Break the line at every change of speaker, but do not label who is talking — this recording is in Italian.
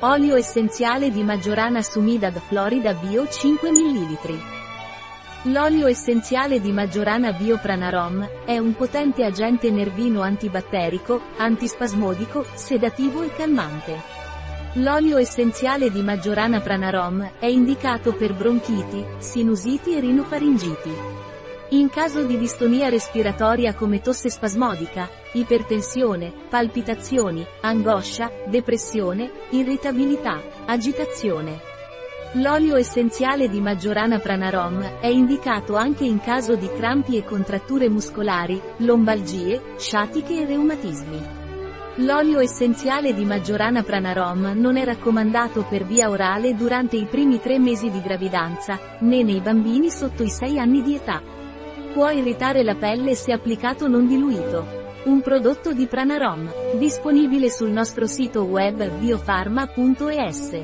Olio essenziale di Majorana Sumidad Florida Bio 5 ml. L'olio essenziale di Majorana Bio Pranarom è un potente agente nervino antibatterico, antispasmodico, sedativo e calmante. L'olio essenziale di Majorana Pranarom è indicato per bronchiti, sinusiti e rinofaringiti. In caso di distonia respiratoria come tosse spasmodica, ipertensione, palpitazioni, angoscia, depressione, irritabilità, agitazione. L'olio essenziale di Majorana Pranarom è indicato anche in caso di crampi e contratture muscolari, lombalgie, sciatiche e reumatismi. L'olio essenziale di Majorana Pranarom non è raccomandato per via orale durante i primi tre mesi di gravidanza, né nei bambini sotto i 6 anni di età. Può irritare la pelle se applicato non diluito. Un prodotto di Pranarom, disponibile sul nostro sito web biofarma.es.